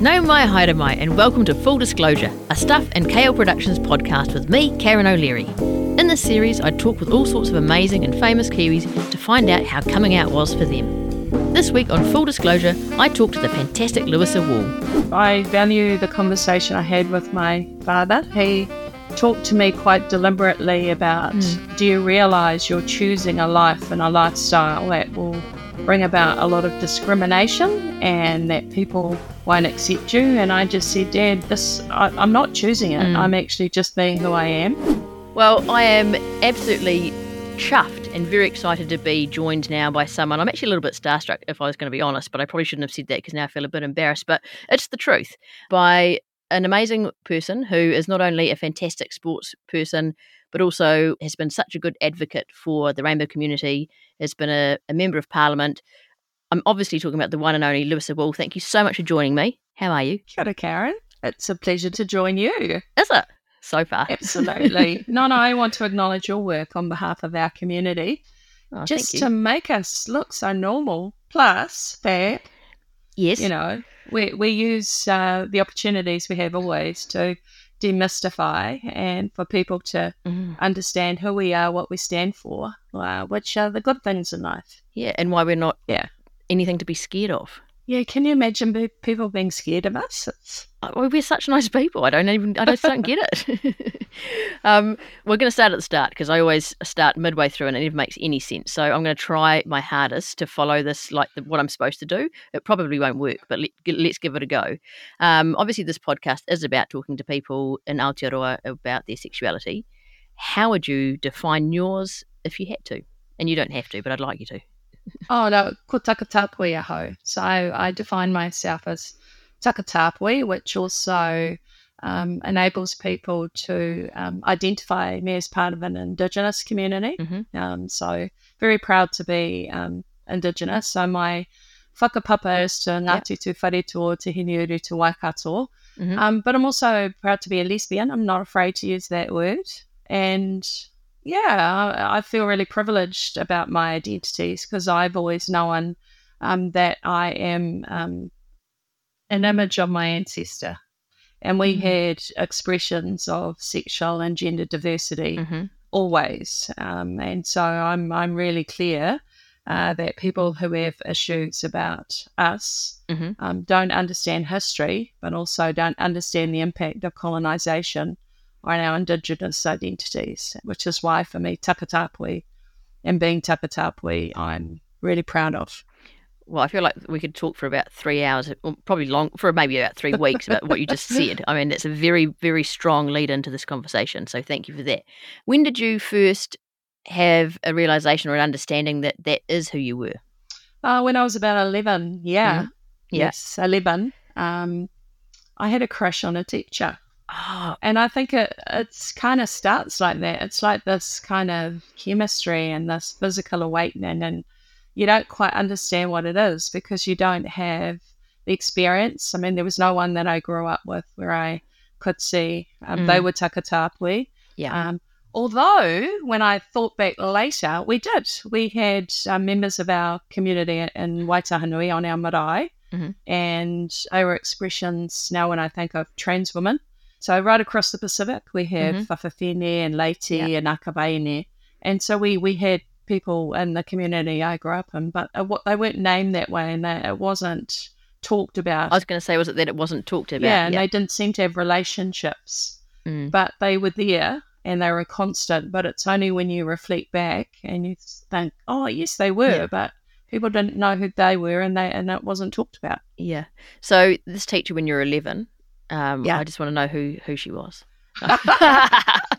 Nau mai haere mai, and welcome to Full Disclosure, a Stuff and KL Productions podcast with me, Karen O'Leary. In this series, I talk with all sorts of amazing and famous Kiwis to find out how coming out was for them. This week on Full Disclosure, I talk to the fantastic Louisa Wall. I value the conversation I had with my father. He talked to me quite deliberately about hmm. do you realize you're choosing a life and a lifestyle that will bring about a lot of discrimination and that people won't accept you and i just said dad this I, i'm not choosing it mm. i'm actually just being who i am Well, I am absolutely chuffed and very excited to be joined now by someone. I'm actually a little bit starstruck, if I was going to be honest, but I probably shouldn't have said that because now I feel a bit embarrassed. But it's the truth. By an amazing person who is not only a fantastic sports person, but also has been such a good advocate for the rainbow community, has been a, a member of parliament. I'm obviously talking about the one and only Louisa Wall. Thank you so much for joining me. How are you? Kia ora, karen it's a pleasure to join you Is it? So far. absolutely no no i want to acknowledge your work on behalf of our community Oh, just to make us look so normal plus that yes. you know we, we use uh, the opportunities we have always to demystify and for people to Mhm. understand who we are what we stand for uh, which are the good things in life Yeah, and why we're not Yeah. anything to be scared of. yeah can you imagine people being scared of us it's, we're such nice people. I don't even, I just don't get it. um, we're going to start at the start because I always start midway through and it never makes any sense. So I'm going to try my hardest to follow this like the, what I'm supposed to do. It probably won't work, but let, let's give it a go. Um, obviously, this podcast is about talking to people in Aotearoa about their sexuality. How would you define yours if you had to? And you don't have to, but I'd like you to. oh no ko takatapui aho so i define myself as takatapui which also um, enables people to um, identify me as part of an indigenous community Mhm. Um, so very proud to be um, Indigenous. So my whakapapa is to Ngāti Tūwharetoa te Hineuru te Waikato. Mhm. Um, but I'm also proud to be a lesbian. I'm not afraid to use that word. And yeah, I, I feel really privileged about my identities because I've always known um, that I am um, an image of my ancestor. And we Mhm. had expressions of sexual and gender diversity hmm always. Um, and so I'm I'm really clear uh, that people who have issues about us Mhm. um, don't understand history, but also don't understand the impact of colonisation on our Indigenous identities, which is why for me Takatapui and being Takatapui I'm really proud of. Well, I feel like we could talk for about three hours, probably long, for maybe about three weeks about what you just said. I mean, it's a very, very strong lead into this conversation. So thank you for that. When did you first have a realization or an understanding that that is who you were? Uh, when I was about 11, yeah. Mhm. Yeah. Yes, 11, um, I had a crush on a teacher. Oh, And I think it it's kind of starts like that. It's like this kind of chemistry and this physical awakening, and you don't quite understand what it is because you don't have the experience. I mean, there was no one that I grew up with where I could see um, they Mm. were takatapui. yeah. Um, although, when I thought back later, we did. We had uh, members of our community in Waitahanui on our marae, Mhm. and they were expressions now when I think of trans women. So, right across the Pacific, we have Mhm. Whakawahine and Leiti and Akava'ine. And so, we, we had people in the community I grew up in, but what they weren't named that way and they, it wasn't talked about. I was going to say, was it that it wasn't talked about? yeah, and they didn't seem to have relationships Mm. but they were there and they were constant. But it's only when you reflect back and you think, oh, yes, they were, Yeah. but people didn't know who they were and they and it wasn't talked about. yeah. So this teacher, when you were 11, um, Yeah. I just want to know who, who she was.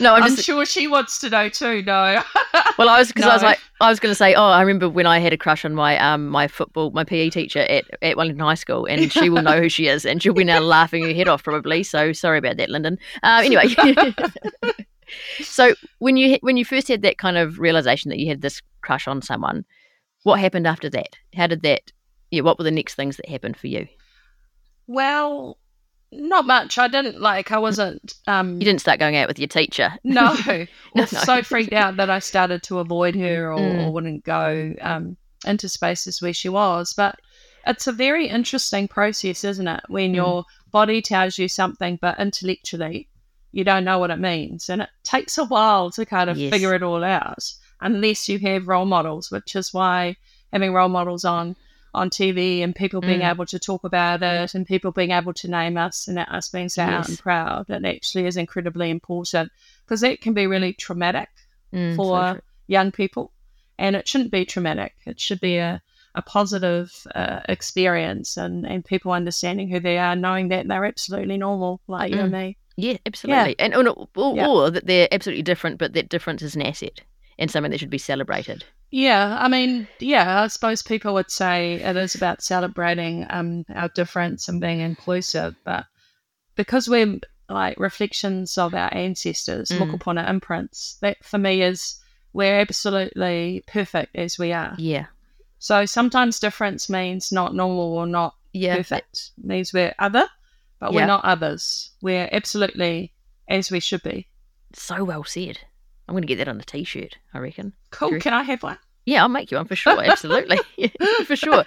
no, I'm I'm just sure she wants to know too. No, Well, I was because I was like, I was going to say, oh, I remember when I had a crush on my um my football my PE teacher at at Wellington High School, and she will know who she is, and she'll be now laughing her head off probably. So sorry about that, Lyndon. Uh, anyway, so when you when you first had that kind of realization that you had this crush on someone, what happened after that? How did that? Yeah, what were the next things that happened for you? well, not much. I didn't like. I wasn't. Um, You didn't start going out with your teacher. No, No, no. so freaked out that I started to avoid her or, Mm. or wouldn't go um, into spaces where she was. But it's a very interesting process, isn't it? When Mm. your body tells you something, but intellectually you don't know what it means. And it takes a while to kind of Yes. figure it all out unless you have role models, which is why having role models on on TV and people being Mm. able to talk about it and people being able to name us and us being so out and proud, it actually is incredibly important because that can be really traumatic Mm, for true. young people, and it shouldn't be traumatic. It should be a, a positive uh, experience, and, and people understanding who they are, knowing that they're absolutely normal, like you and me. Yeah, absolutely. And or, or, Yeah. or that they're absolutely different, but that difference is an asset and something that should be celebrated. Yeah, I mean, yeah, I suppose people would say it is about celebrating um, our difference and being inclusive, but because we're like reflections of our ancestors, Mm. mokopuna imprints, that for me is we're absolutely perfect as we are. Yeah. So sometimes difference means not normal or not Yeah. perfect. It means we're other, but Yeah. we're not others. We're absolutely as we should be. So well said. I'm going to get that on a t shirt, I reckon. Cool. Can I have one? Yeah, I'll make you one for sure. Absolutely. Yeah, for sure.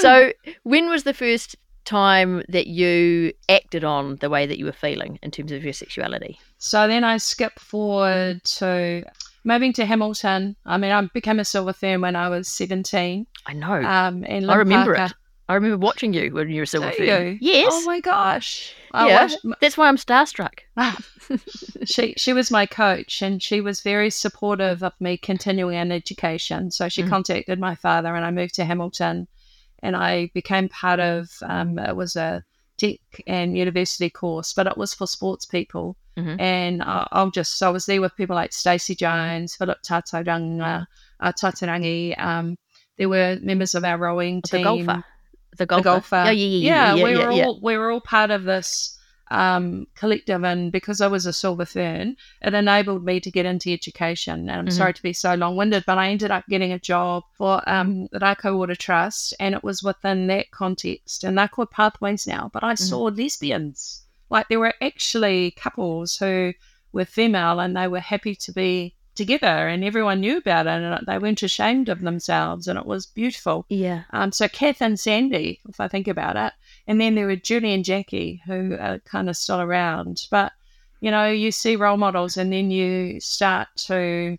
So, when was the first time that you acted on the way that you were feeling in terms of your sexuality? So then I skip forward to moving to Hamilton. I mean, I became a silver fern when I was 17. I know. Um, and I remember Parker, it. I remember watching you when you were a silver you? Yes. Oh my gosh. I yeah. That's why I'm starstruck. she she was my coach and she was very supportive of me continuing an education so she Mm. contacted my father and i moved to hamilton and i became part of um, it was a tech and university course but it was for sports people Mhm. and I, i'll just so i was there with people like stacey jones philip tataranga uh, Tataurangi um, there were members of our rowing The team golfer. The the golfer. golfer. Yeah, yeah, yeah. yeah, we were all we were all part of this um, collective, and because I was a silver fern, it enabled me to get into education. And I'm Mhm. sorry to be so long winded, but I ended up getting a job for um, the Rako Water Trust, and it was within that context. And they're called Pathways now, but I Mm-hmm. saw lesbians. Like there were actually couples who were female, and they were happy to be together, and everyone knew about it, and they weren't ashamed of themselves, and it was beautiful. Yeah. Um, so Kath and Sandy, if I think about it, and then there were Julie and Jackie who are kind of still around. But you know, you see role models, and then you start to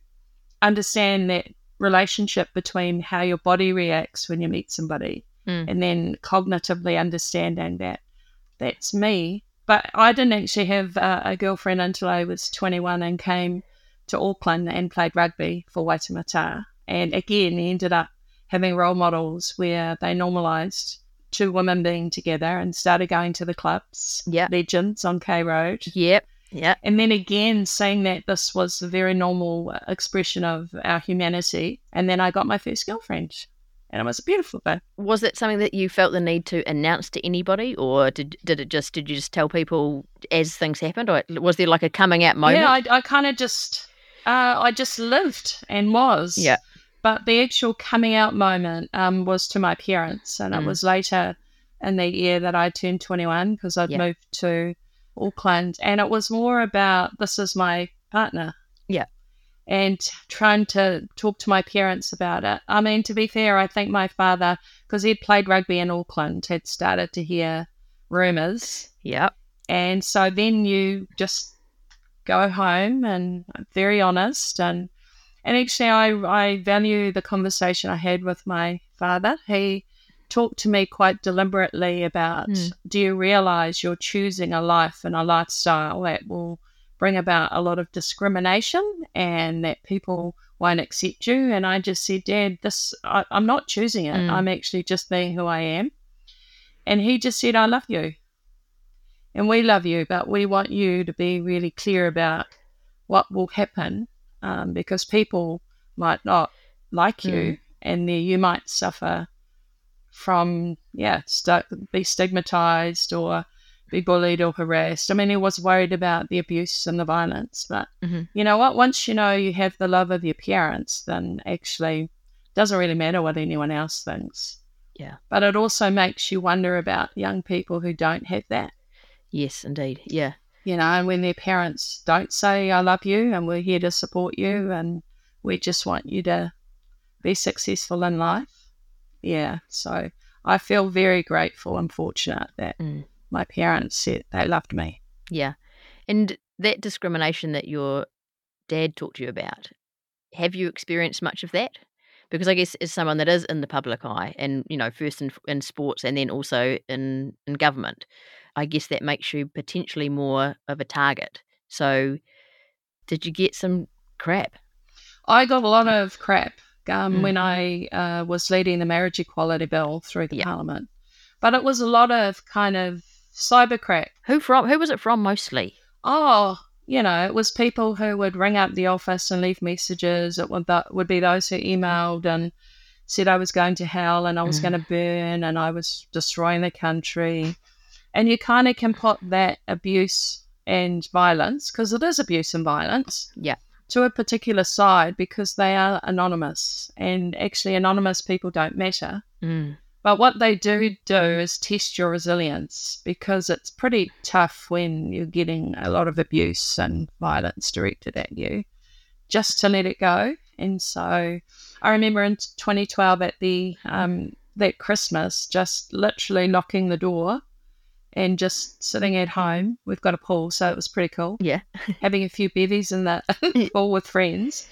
understand that relationship between how your body reacts when you meet somebody, Mm. and then cognitively understanding that that's me. But I didn't actually have uh, a girlfriend until I was 21 and came to Auckland and played rugby for Waitemata. And again, he ended up having role models where they normalised two women being together and started going to the clubs, Yeah. legends on K Road. Yep. Yeah. And then again, saying that this was a very normal uh, expression of our humanity. And then I got my first girlfriend, and it was a beautiful thing. Was it something that you felt the need to announce to anybody, or did did it just did you just tell people as things happened, or was there like a coming out moment? Yeah, I, I kind of just, uh, I just lived and was. Yeah. But the actual coming out moment um, was to my parents, and it Mm. was later in the year that I turned 21 because I'd Yeah. moved to Auckland, and it was more about this is my partner. Yeah. And trying to talk to my parents about it. I mean, to be fair, I think my father, because he'd played rugby in Auckland, had started to hear rumours yeah. and so then you just go home and I'm very honest and and actually I, I value the conversation I had with my father. He talked to me quite deliberately about Mm. do you realize you're choosing a life and a lifestyle that will bring about a lot of discrimination and that people won't accept you and I just said dad this I, I'm not choosing it Mm. I'm actually just being who I am and he just said I love you and we love you, but we want you to be really clear about what will happen um, because people might not like you and the, you might suffer from, yeah, stu- be stigmatized or be bullied or harassed. I mean, he was worried about the abuse and the violence, but Mhm. you know what? Once you know you have the love of your parents, then actually it doesn't really matter what anyone else thinks. Yeah. But it also makes you wonder about young people who don't have that Yes, indeed. Yeah. you know, and when their parents don't say, I love you and we're here to support you and we just want you to be successful in life. Yeah. So I feel very grateful and fortunate that Mm. my parents said they loved me. Yeah. And that discrimination that your dad talked to you about, have you experienced much of that? Because I guess as someone that is in the public eye and, you know, first in, in sports and then also in, in government, I guess that makes you potentially more of a target. So did you get some crap? I got a lot of crap um, Mm. when I uh, was leading the marriage equality bill through the Yeah. parliament, but it was a lot of kind of cyber crap. Who from? Who was it from mostly? Oh, you know, it was people who would ring up the office and leave messages. It would, that would be those who emailed and said I was going to hell and I was Mm. going to burn and I was destroying the country. And you kind of can put that abuse and violence, because it is abuse and violence, Yeah. to a particular side because they are anonymous. And actually, anonymous people don't matter. Mm. But what they do do is test your resilience because it's pretty tough when you're getting a lot of abuse and violence directed at you just to let it go. And so I remember in 2012 at the um, that Christmas, just literally locking the door and just sitting at home. We've got a pool, so it was pretty cool Yeah. having a few bevies in the pool with friends,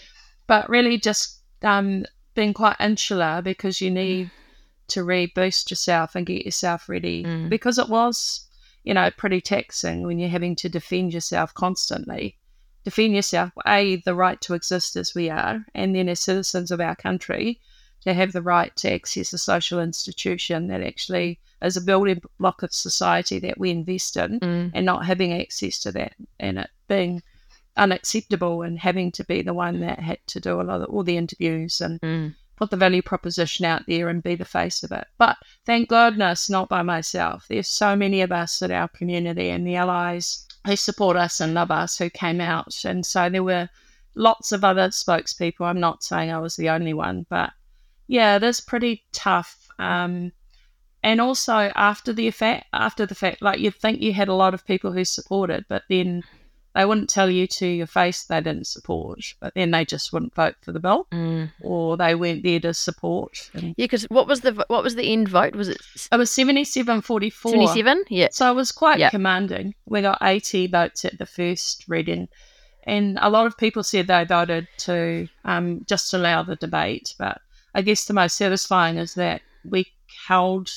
but really just um, being quite insular because you need to reboost yourself and get yourself ready Mm. because it was, you know, pretty taxing when you're having to defend yourself constantly. Defend yourself, A, the right to exist as we are, and then as citizens of our country, to have the right to access a social institution that actually is a building block of society that we invest in Mm. and not having access to that and it being unacceptable and having to be the one that had to do a lot of all the interviews and Mm. put the value proposition out there and be the face of it. But thank goodness, not by myself. There's so many of us in our community and the allies who support us and love us who came out. And so there were lots of other spokespeople. I'm not saying I was the only one, but yeah, it is pretty tough. Um, and also after the effect, after the fact, like you'd think you had a lot of people who supported, but then they wouldn't tell you to your face they didn't support, but then they just wouldn't vote for the bill, Mm. or they weren't there to support. And Yeah, because what was the what was the end vote? Was it it was seventy-seven forty-four. seventy seven? Yeah. So it was quite Yeah. commanding. We got 80 votes at the first reading. And a lot of people said they voted to um, just allow the debate. But I guess the most satisfying is that we held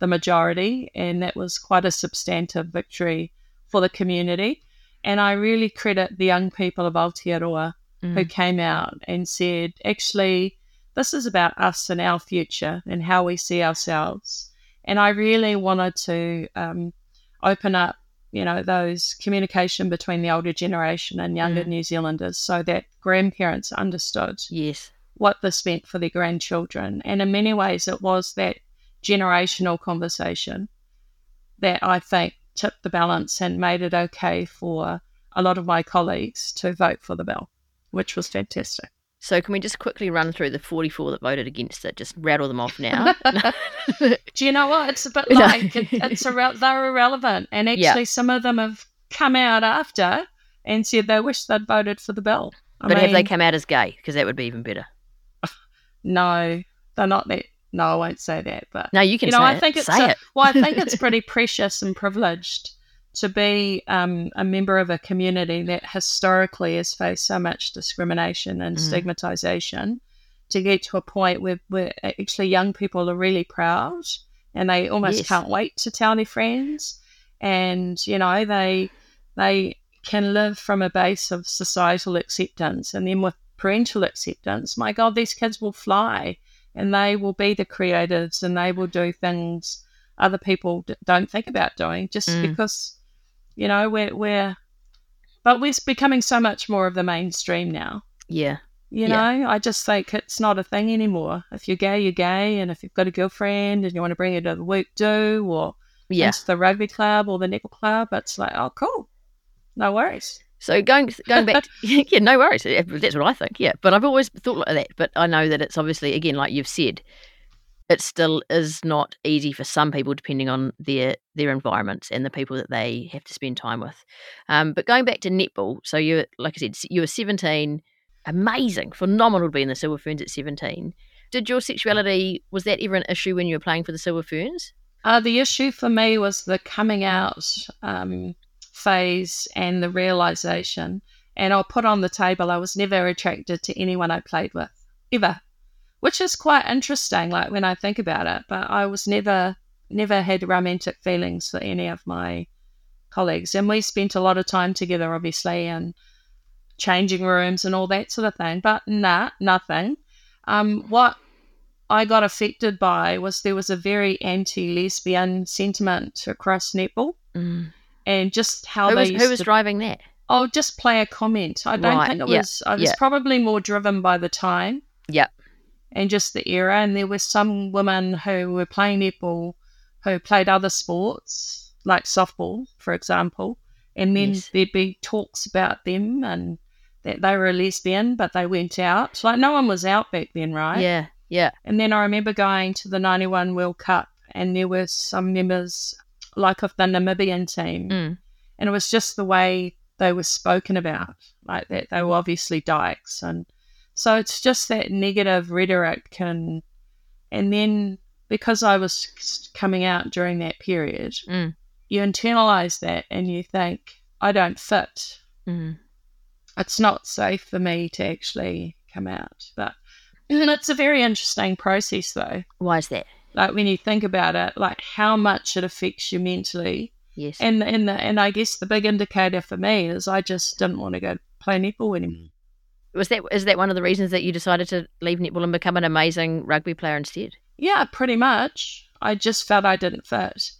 the majority, and that was quite a substantive victory for the community. And I really credit the young people of Aotearoa who Mm. came out and said, actually, this is about us and our future and how we see ourselves. And I really wanted to um, open up, you know, those communication between the older generation and younger Mm. New Zealanders so that grandparents understood Yes. What this meant for their grandchildren. And in many ways, it was that generational conversation that I think tipped the balance and made it okay for a lot of my colleagues to vote for the bill, which was fantastic. So can we just quickly run through the forty four that voted against it? Just rattle them off now. Do you know what? It's a bit like it, it's irre- they're irrelevant, and Yeah. actually, some of them have come out after and said they wish they'd voted for the bill. I but have they come out as gay? Because that would be even better. No, they're not that. No, I won't say that. But No, you can you know, say I it. think it's say a- it. well, I think it's pretty precious and privileged to be um, a member of a community that historically has faced so much discrimination and Mm. stigmatization. To get to a point where, where actually young people are really proud and they almost Yes. can't wait to tell their friends, and you know they they can live from a base of societal acceptance, and then with parental acceptance, my God, these kids will fly and they will be the creatives and they will do things other people d- don't think about doing just Mm. because you know we're we're but we're becoming so much more of the mainstream now Yeah. you Yeah. know i just think it's not a thing anymore if you're gay you're gay and if you've got a girlfriend and you want to bring her to the work do or Yeah. into the rugby club or the netball club it's like oh cool no worries So going going back, to, yeah, no worries. That's what I think. Yeah, but I've always thought like that. But I know that it's obviously again, like you've said, it still is not easy for some people, depending on their their environments and the people that they have to spend time with. Um, but going back to netball, so you like I said, you were seventeen, amazing, phenomenal to be in the Silver Ferns at seventeen. did your sexuality was that ever an issue when you were playing for the Silver Ferns? Uh, the issue for me was the coming out um, phase and the realization. And I'll put on the table, I was never attracted to anyone I played with, ever, which is quite interesting, like when I think about it. But I was never, never had romantic feelings for any of my colleagues. And we spent a lot of time together, obviously, and changing rooms and all that sort of thing. But nah, nothing. Um, what I got affected by was there was a very anti-lesbian sentiment across netball, Mm. And just how Who they was, used who was to, driving that? oh just play a comment. I don't Right, think it yeah, was. I was yeah. probably more driven by the time Yep. and just the era. And there were some women who were playing netball who played other sports like softball, for example, and then Yes. there'd be talks about them and that they were a lesbian, but they went out. Like no one was out back then, right? Yeah. Yeah. And then I remember going to the 91 World Cup and there were some members like of the Namibian team. Mm. And it was just the way they were spoken about, like that they were obviously dykes. And so it's just that negative rhetoric and and then because I was coming out during that period, Mm. you internalize that and you think, I don't fit. Mm. It's not safe for me to actually come out. But and it's a very interesting process though. Why is that? Like when you think about it, like how much it affects you mentally. Yes. And and the, and I guess the big indicator for me is I just didn't want to go play netball anymore. was that is that one of the reasons that you decided to leave netball and become an amazing rugby player instead? Yeah, pretty much. I just felt I didn't fit.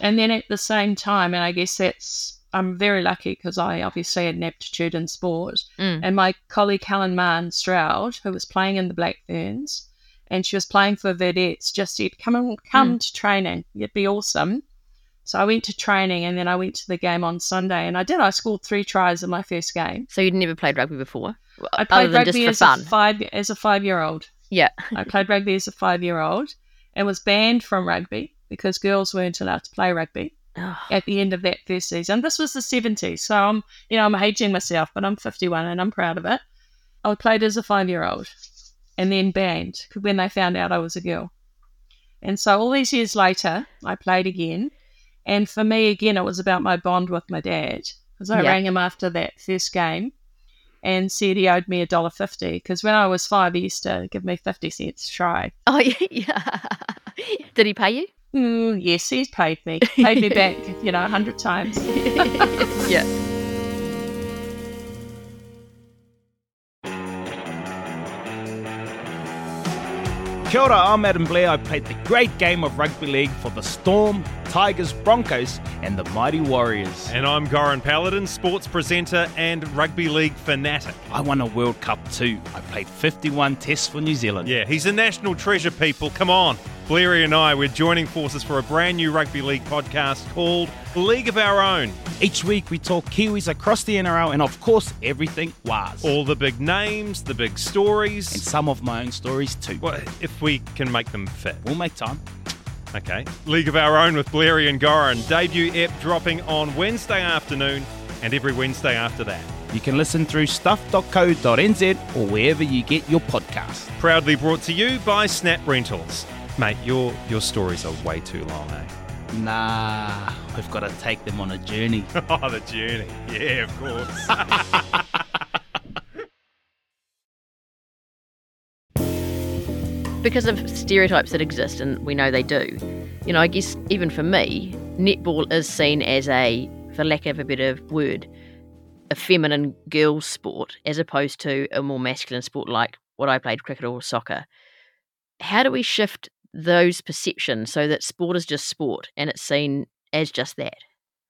And then at the same time, and I guess that's, I'm very lucky because I obviously had an aptitude in sport. Mm. And my colleague Helen Mahon-Stroud, who was playing in the Black Ferns, and she was playing for Vedettes, just said, come and come mm. to training. It'd be awesome. So I went to training and then I went to the game on Sunday and I did. I scored three tries in my first game. So you'd never played rugby before, I played rugby as fun. a five as a five year old. yeah. I played rugby as a five year old and was banned from rugby because girls weren't allowed to play rugby Oh, at the end of that first season. This was the 70s, so I'm, you know, I'm aging myself, but I'm 51 and I'm proud of it. I played as a five year old and then banned when they found out I was a girl. And so all these years later, I played again. And for me, again, it was about my bond with my dad because I Yeah. rang him after that first game and said he owed me a dollar fifty because when I was five, he used to give me 50 cents try. oh yeah, yeah. Did he pay you? Mm, yes, he's paid me. Paid me back, you know, a hundred times. yeah. Kia ora, I'm Adam Blair. I played the great game of rugby league for the Storm, Tigers, Broncos, and the Mighty Warriors. And I'm Goran Paladin, sports presenter and rugby league fanatic. I won a World Cup too. I played 51 tests for New Zealand. Yeah, he's a national treasure, people. Come on. Blairy and I, we're joining forces for a brand new rugby league podcast called League of Our Own. Each week we talk Kiwis across the NRL and, of course, everything was. All the big names, the big stories. and some of my own stories too. Well, if we can make them fit. We'll make time. Okay. League of Our Own with Blairy and Goran. Debut ep dropping on Wednesday afternoon and every Wednesday after that. You can listen through stuff.co.nz or wherever you get your podcast. Proudly brought to you by Snap Rentals. Mate, your your stories are way too long, eh? Nah, we've got to take them on a journey. Oh, the journey. Yeah, of course. because of stereotypes that exist, and we know they do, you know, I guess even for me, netball is seen as a, for lack of a better word, a feminine girls' sport as opposed to a more masculine sport like what I played, cricket or soccer. How do we shift those perceptions so that sport is just sport and it's seen as just that?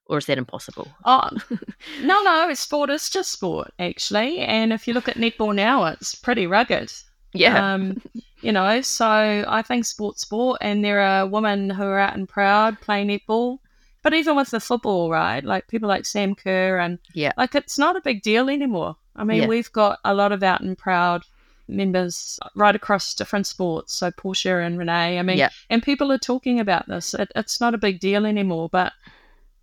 Or is that impossible? Oh, no, no, sport is just sport, actually. And if you look at netball now, it's pretty rugged. Yeah. Um, you know, so I think sport's sport, and there are women who are out and proud playing netball. But even with the football, right? Like people like Sam Kerr, and Yeah. like it's not a big deal anymore. I mean, Yeah. we've got a lot of out and proud members right across different sports. So Portia and Renee. I mean, Yeah. and people are talking about this. It, it's not a big deal anymore, but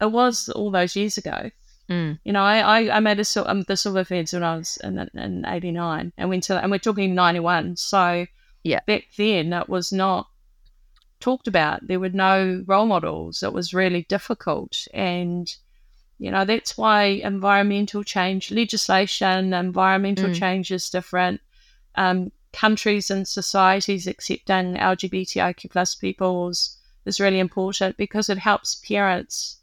it was all those years ago. Mm. You know, I, I, I made a, sil- um, the Silver Ferns when I was in, in 89 and went to, and we're talking 91. So Yeah. back then it was not talked about. There were no role models. It was really difficult. And, you know, that's why environmental change legislation, environmental Mm. change is different. Um, countries and societies accepting LGBTIQ plus peoples is really important because it helps parents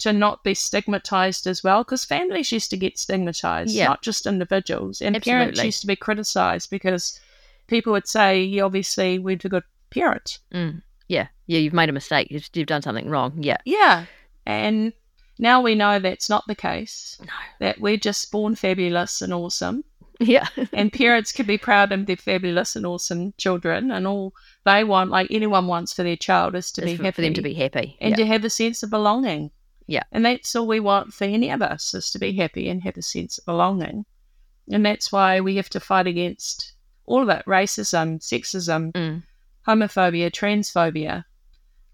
to not be stigmatized as well. Because families used to get stigmatized, Yeah. not just individuals. And parents used to be criticized because people would say, "You obviously weren't a good parent." Mm. Yeah, yeah, you've made a mistake. You've, you've done something wrong. Yeah, Yeah. And now we know that's not the case. No. That we're just born fabulous and awesome. yeah, And parents can be proud of their fabulous and awesome children. And all they want, like anyone wants for their child, is to It's be for, happy. for them to be happy. and yeah. to have a sense of belonging. Yeah. And that's all we want for any of us is to be happy and have a sense of belonging. And that's why we have to fight against all of it racism, sexism, Mm. homophobia, transphobia,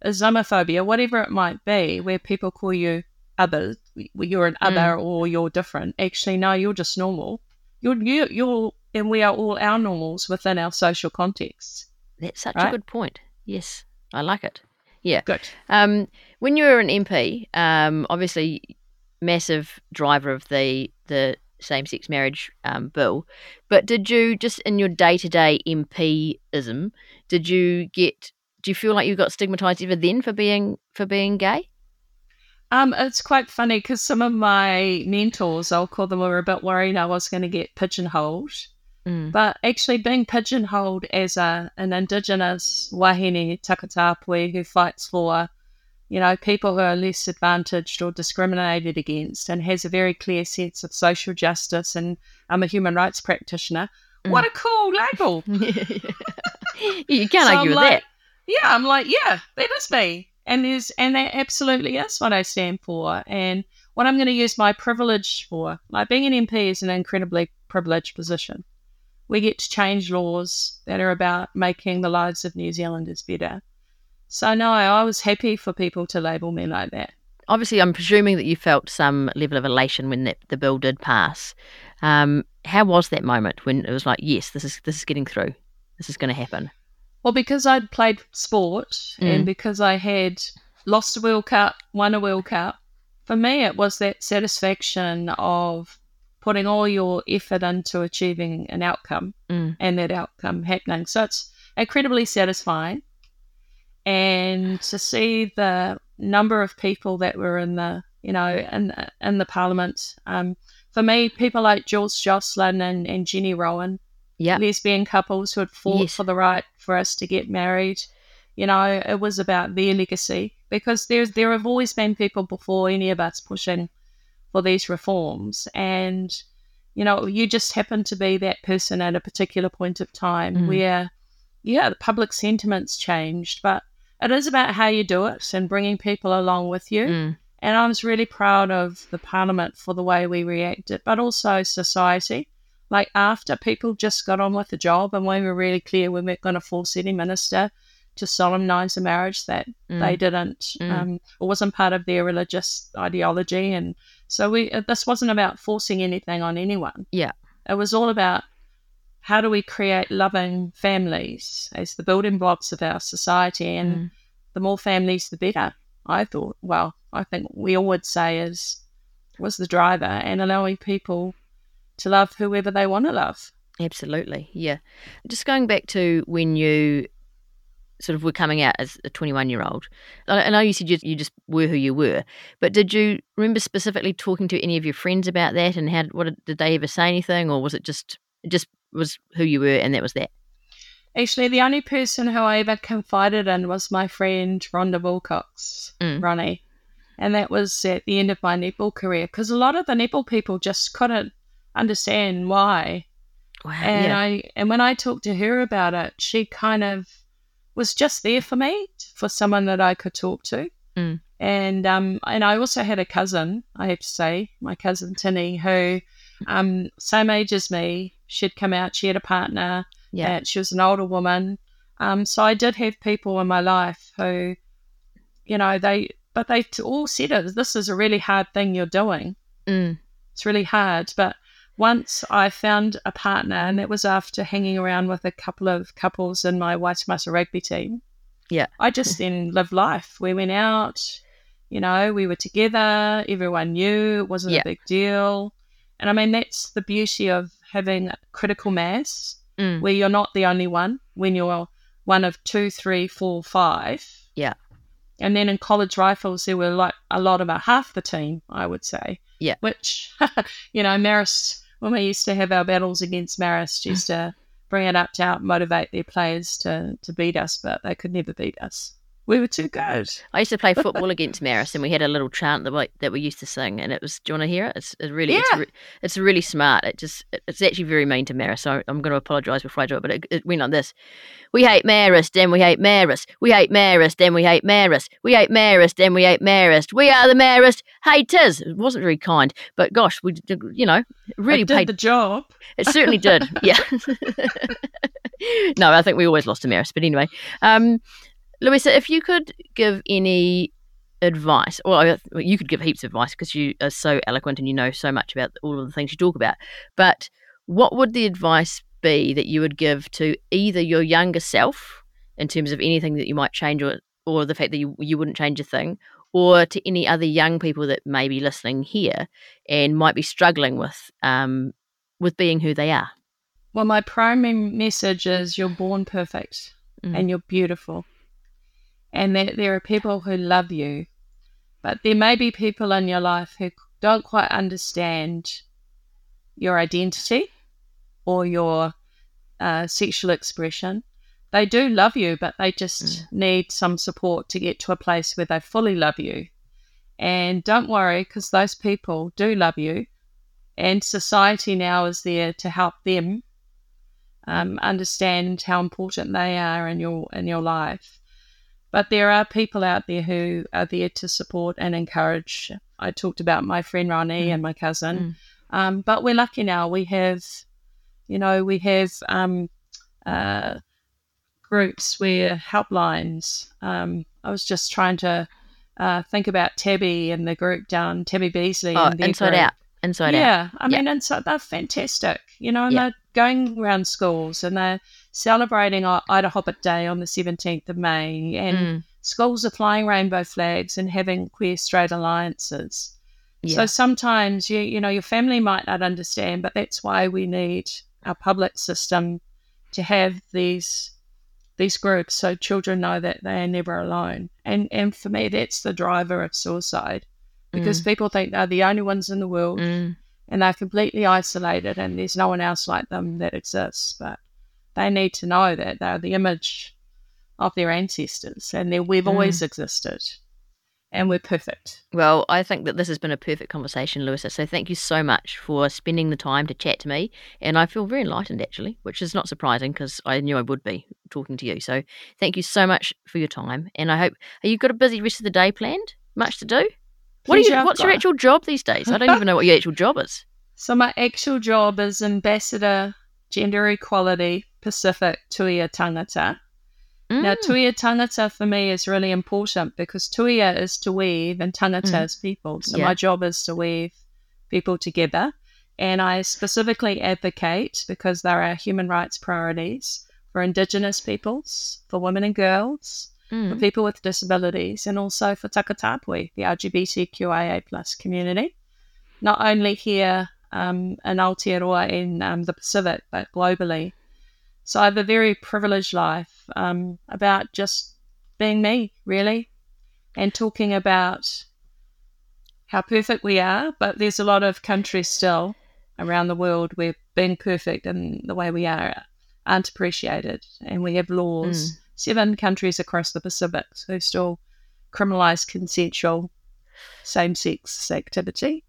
Islamophobia, whatever it might be, where people call you other, you're an other or you're different. Actually, no, you're just normal. You're, you, you're, and we are all our normals within our social contexts. That's such a good point. Yes, I like it. Yeah. Good. Um, when you were an MP, um, obviously massive driver of the the same sex marriage um, bill, but did you just in your day to day MPism, did you get? Do you feel like you got stigmatized ever then for being for being gay? Um, it's quite funny because some of my mentors, I'll call them, were a bit worried I was going to get pigeonholed. Mm. But actually, being pigeonholed as a an Indigenous wahine takatapui who fights for, you know, people who are less advantaged or discriminated against, and has a very clear sense of social justice, and I'm a human rights practitioner. Mm. What a cool label! you can't So argue like, that. Yeah, I'm like, yeah, that is me. And there's and that absolutely is what I stand for and what I'm going to use my privilege for. Like being an MP is an incredibly privileged position. We get to change laws that are about making the lives of New Zealanders better. So no, I was happy for people to label me like that. Obviously, I'm presuming that you felt some level of elation when that, the bill did pass. Um, how was that moment when it was like, yes, this is this is getting through, this is going to happen? Well, because I'd played sport Mm. and because I had lost a World Cup, won a World Cup, for me it was that satisfaction of putting all your effort into achieving an outcome Mm. and that outcome happening. So it's incredibly satisfying. And to see the number of people that were in the, you know, in, in the parliament, um, for me, people like Jools Joslin and, and Jenny Rowan, Yeah, lesbian couples who had fought Yes. for the right for us to get married. You know, it was about their legacy because there's there have always been people before any of us pushing for these reforms, and you know, you just happen to be that person at a particular point of time Mm. where, yeah, the public sentiment's changed, but it is about how you do it and bringing people along with you. Mm. And I was really proud of the parliament for the way we reacted, but also society. Like after people just got on with the job, and we were really clear we weren't going to force any minister to solemnise a marriage that Mm. they didn't, Mm. um, or wasn't part of their religious ideology. And so we, uh, this wasn't about forcing anything on anyone. Yeah. It was all about how do we create loving families as the building blocks of our society, and Mm. the more families, the better. I thought. Well, I think we all would say is was the driver, and allowing people to love whoever they want to love. Absolutely, yeah. Just going back to when you sort of were coming out as a 21 year old. I I know you said you, you just were who you were, but did you remember specifically talking to any of your friends about that and how what did, did they ever say anything or was it just it just was who you were and that was that? Actually, the only person who I ever confided in was my friend Rhonda Wilcox, Mm. Ronnie. And that was at the end of my netball career because a lot of the netball people just couldn't understand why. Wow. And yeah. I and when I talked to her about it, she kind of was just there for me, for someone that I could talk to. Mm. And um and I also had a cousin, I have to say, my cousin Tinny, who um same age as me. She'd come out, she had a partner, yeah. and she was an older woman. Um, so I did have people in my life who, you know, they but they all said it. This is a really hard thing you're doing. Mm. It's really hard. But once I found a partner, and that was after hanging around with a couple of couples in my Waitemata rugby team. Yeah. I just then lived life. We went out, you know, we were together, everyone knew it wasn't Yeah. a big deal. And I mean, that's the beauty of having critical mass Mm. where you're not the only one, when you're one of two, three, four, five. Yeah. And then in college rifles, there were like a lot about half the team, I would say. Yeah. Which, you know, Marist, when we used to have our battles against Marist, used to bring it up to out motivate their players to, to beat us, but they could never beat us. We were too good. I used to play football against Marist, and we had a little chant that we, that we used to sing, and it was. Do you want to hear it? It's, it's really, it's, re- it's really smart. It just, it's actually very mean to Marist. So I'm going to apologise before I do it, but it, it went like this: We hate Marist, then we hate Marist. We hate Marist, then we hate Marist. We hate Marist, then we hate Marist. We are the Marist haters. It wasn't very kind, but gosh, we, you know, really it did paid the job. it certainly did. Yeah. no, I think we always lost to Marist. But anyway, um, Louisa, if you could give any advice, well, you could give heaps of advice because you are so eloquent and you know so much about all of the things you talk about. But what would the advice be that you would give to either your younger self in terms of anything that you might change or, or the fact that you, you wouldn't change a thing? Or to any other young people that may be listening here and might be struggling with um, with being who they are. Well, my primary message is you're born perfect Mm. and you're beautiful. And that there are people who love you. But there may be people in your life who don't quite understand your identity or your uh, sexual expression. They do love you, but they just need some support to get to a place where they fully love you. And don't worry, because those people do love you. And society now is there to help them um, understand how important they are in your in your life. But there are people out there who are there to support and encourage. I talked about my friend Ronnie Mm. and my cousin, um, but we're lucky now. We have, you know, we have um, uh, groups where helplines. Um, I was just trying to uh, think about Tabby and the group down Tabby Besley. Oh, and inside group out. Inside out. yeah, I Yeah. mean, and so they're fantastic, you know, and Yeah. they're going around schools and they're celebrating IDAHOBIT Day on the 17th of May, and Mm, schools are flying rainbow flags and having queer straight alliances. yeah. So sometimes you you know your family might not understand, but that's why we need our public system to have these these groups so children know that they are never alone. And and for me, that's the driver of suicide because people think they're the only ones in the world Mm, and they're completely isolated and there's no one else like them that exists. But they need to know that they're the image of their ancestors and that we've always mm. existed and we're perfect. Well, I think that this has been a perfect conversation, Louisa. So thank you so much for spending the time to chat to me. And I feel very enlightened, actually, which is not surprising because I knew I would be talking to you. So thank you so much for your time. And I hope, are you got a busy rest of the day planned? Much to do? What are you, what's your actual job these days? I don't even know what your actual job is. So my actual job is Ambassador Gender Equality Pacific Tuia Tangata. Now, Mm, Tuia Tangata for me is really important because Tuia is to weave and Tangata Mm. is people. So Yeah. my job is to weave people together. And I specifically advocate because there are human rights priorities for Indigenous peoples, for women and girls, for mm, people with disabilities, and also for Takatapui, the LGBTQIA plus community, not only here um, in Aotearoa in um, the Pacific, but globally. So I have a very privileged life um, about just being me, really, and talking about how perfect we are, but there's a lot of countries still around the world where being perfect and the way we are aren't appreciated, and we have laws. Seven countries across the Pacific who still criminalise consensual same-sex activity.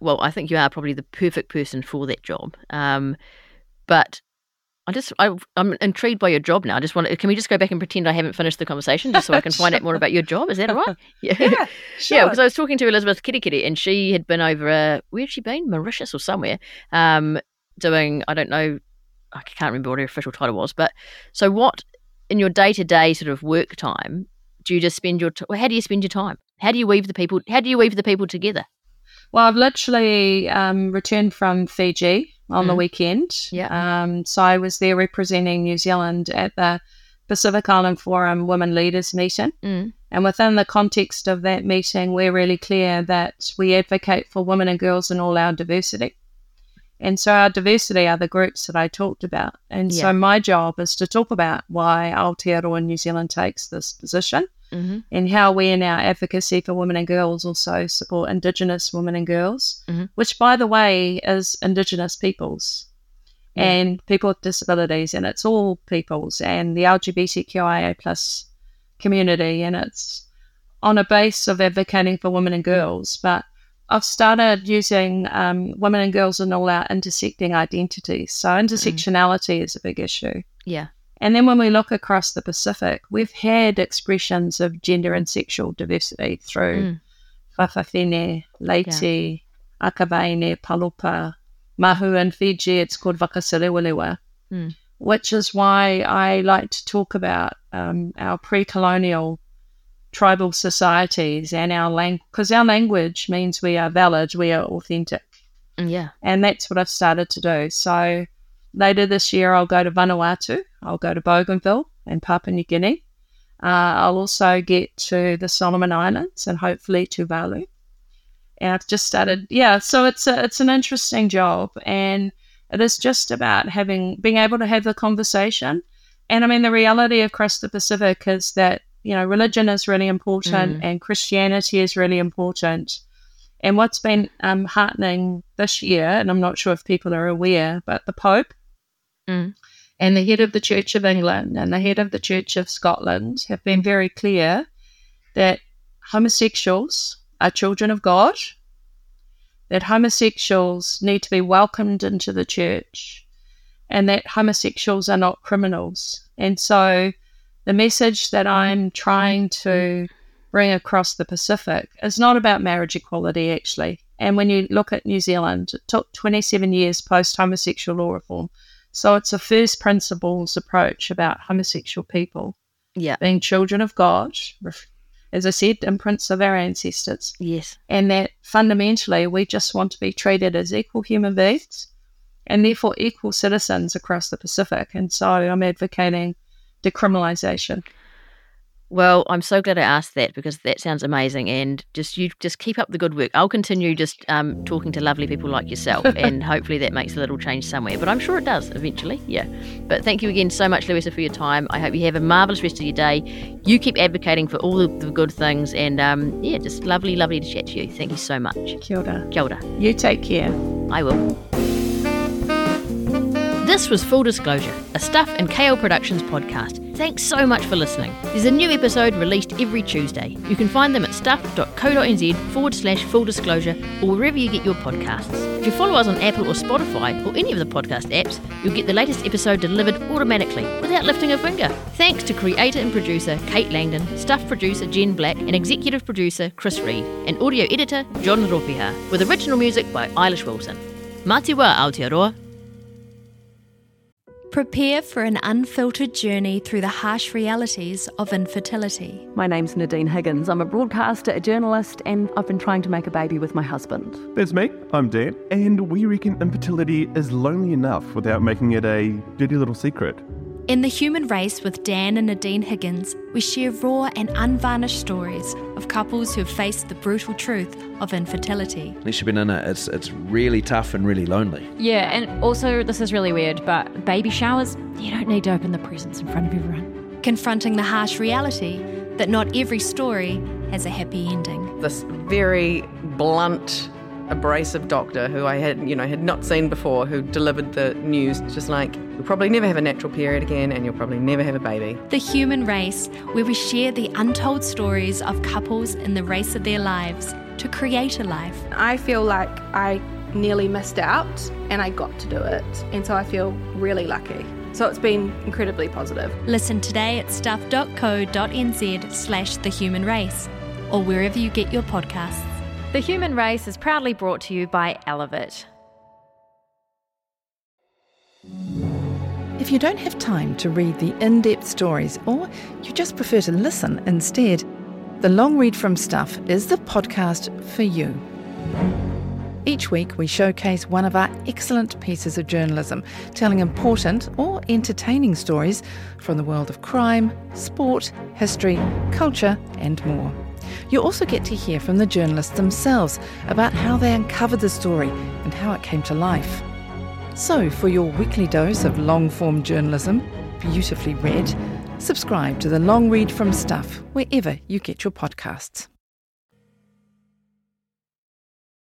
well, I think you are probably the perfect person for that job. Um, but I just, I, I'm intrigued by your job now. I just want to, can we just go back and pretend I haven't finished the conversation just so I can find out more about your job? Is that all right? Yeah. Yeah, Yeah, because I was talking to Elizabeth Kerekere and she had been over, uh, where had she been? Mauritius or somewhere, um, doing, I don't know, I can't remember what her official title was. But so what, in your day to day sort of work time, do you just spend your, t- how do you spend your time? How do you weave the people, how do you weave the people together? Well, I've literally um, returned from Fiji on the Mm. weekend. Yeah. Um, so I was there representing New Zealand at the Pacific Island Forum Women Leaders meeting. Mm. And within the context of that meeting, we're really clear that we advocate for women and girls in all our diversity. And so our diversity are the groups that I talked about. And Yeah. so my job is to talk about why Aotearoa New Zealand takes this position hmm and how we in our advocacy for women and girls also support Indigenous women and girls, Mhm. which, by the way, is Indigenous peoples Yeah. and people with disabilities, and it's all peoples and the LGBTQIA plus community, and it's on a base of advocating for women and girls. But I've started using um, women and girls and all our intersecting identities. So intersectionality is a big issue. Yeah. And then when we look across the Pacific, we've had expressions of gender and sexual diversity through Mm. Whakawahine, Leiti, Akava'ine, Palupa, Mahu in Fiji, it's called Vakasalewalewa, Mm. which is why I like to talk about um, our pre-colonial tribal societies and our language, because our language means we are valid, we are authentic. Yeah. And that's what I've started to do. So later this year, I'll go to Vanuatu, I'll go to Bougainville and Papua New Guinea. Uh, I'll also get to the Solomon Islands and hopefully Tuvalu. And I've just started, yeah. So it's a, it's an interesting job, and it is just about having being able to have the conversation. And I mean, the reality across the Pacific is that you know religion is really important, Mm. and Christianity is really important. And what's been um, heartening this year, and I'm not sure if people are aware, but the Pope Mm. and the head of the Church of England and the head of the Church of Scotland have been very clear that homosexuals are children of God, that homosexuals need to be welcomed into the church, and that homosexuals are not criminals. And so the message that I'm trying to bring across the Pacific is not about marriage equality, actually. And when you look at New Zealand, it took 27 years post homosexual law reform. So it's a first principles approach about homosexual people Yeah. being children of God, as I said, imprints of our ancestors, Yes. and that fundamentally we just want to be treated as equal human beings and therefore equal citizens across the Pacific. And so I'm advocating decriminalisation. Well, I'm so glad I asked that because that sounds amazing, and just you just keep up the good work. I'll continue just um, talking to lovely people like yourself, and hopefully that makes a little change somewhere. But I'm sure it does eventually. Yeah. But thank you again so much, Louisa, for your time. I hope you have a marvelous rest of your day. You keep advocating for all the, the good things, and um, yeah, just lovely, lovely to chat to you. Thank you so much. Kia ora. Kia ora. You take care. I will. This was Full Disclosure, a Stuff and KL Productions podcast. Thanks so much for listening. There's a new episode released every Tuesday. You can find them at stuff.co.nz forward slash full disclosure or wherever you get your podcasts. If you follow us on Apple or Spotify or any of the podcast apps, you'll get the latest episode delivered automatically without lifting a finger. Thanks to creator and producer Kate Langdon, stuff producer Jen Black, and executive producer Chris Reed, and audio editor John Ropiha, with original music by Eilish Wilson. Matiwa Aotearoa. Prepare for an unfiltered journey through the harsh realities of infertility. My name's Nadine Higgins. I'm a broadcaster, a journalist, and I've been trying to make a baby with my husband. That's me. I'm Dan, and we reckon infertility is lonely enough without making it a dirty little secret. In The Human Race with Dan and Nadine Higgins, we share raw and unvarnished stories of couples who've faced the brutal truth of infertility. Unless you've been in it, it's it's really tough and really lonely. Yeah, and also, this is really weird, but baby showers, you don't need to open the presents in front of everyone. Confronting the harsh reality that not every story has a happy ending. this very blunt, abrasive doctor who I had, you know, had not seen before, who delivered the news, just like, you'll probably never have a natural period again, and you'll probably never have a baby. The Human Race, where we share the untold stories of couples in the race of their lives to create a life. I feel like I nearly missed out and I got to do it. And so I feel really lucky. So it's been incredibly positive. Listen today at stuff.co.nz slash the human race or wherever you get your podcasts. The Human Race is proudly brought to you by Elevate. If you don't have time to read the in depth stories or you just prefer to listen instead, the Long Read from Stuff is the podcast for you. Each week, we showcase one of our excellent pieces of journalism, telling important or entertaining stories from the world of crime, sport, history, culture, and more. You'll also get to hear from the journalists themselves about how they uncovered the story and how it came to life. So, for your weekly dose of long form journalism, beautifully read, subscribe to the Long Read from Stuff wherever you get your podcasts.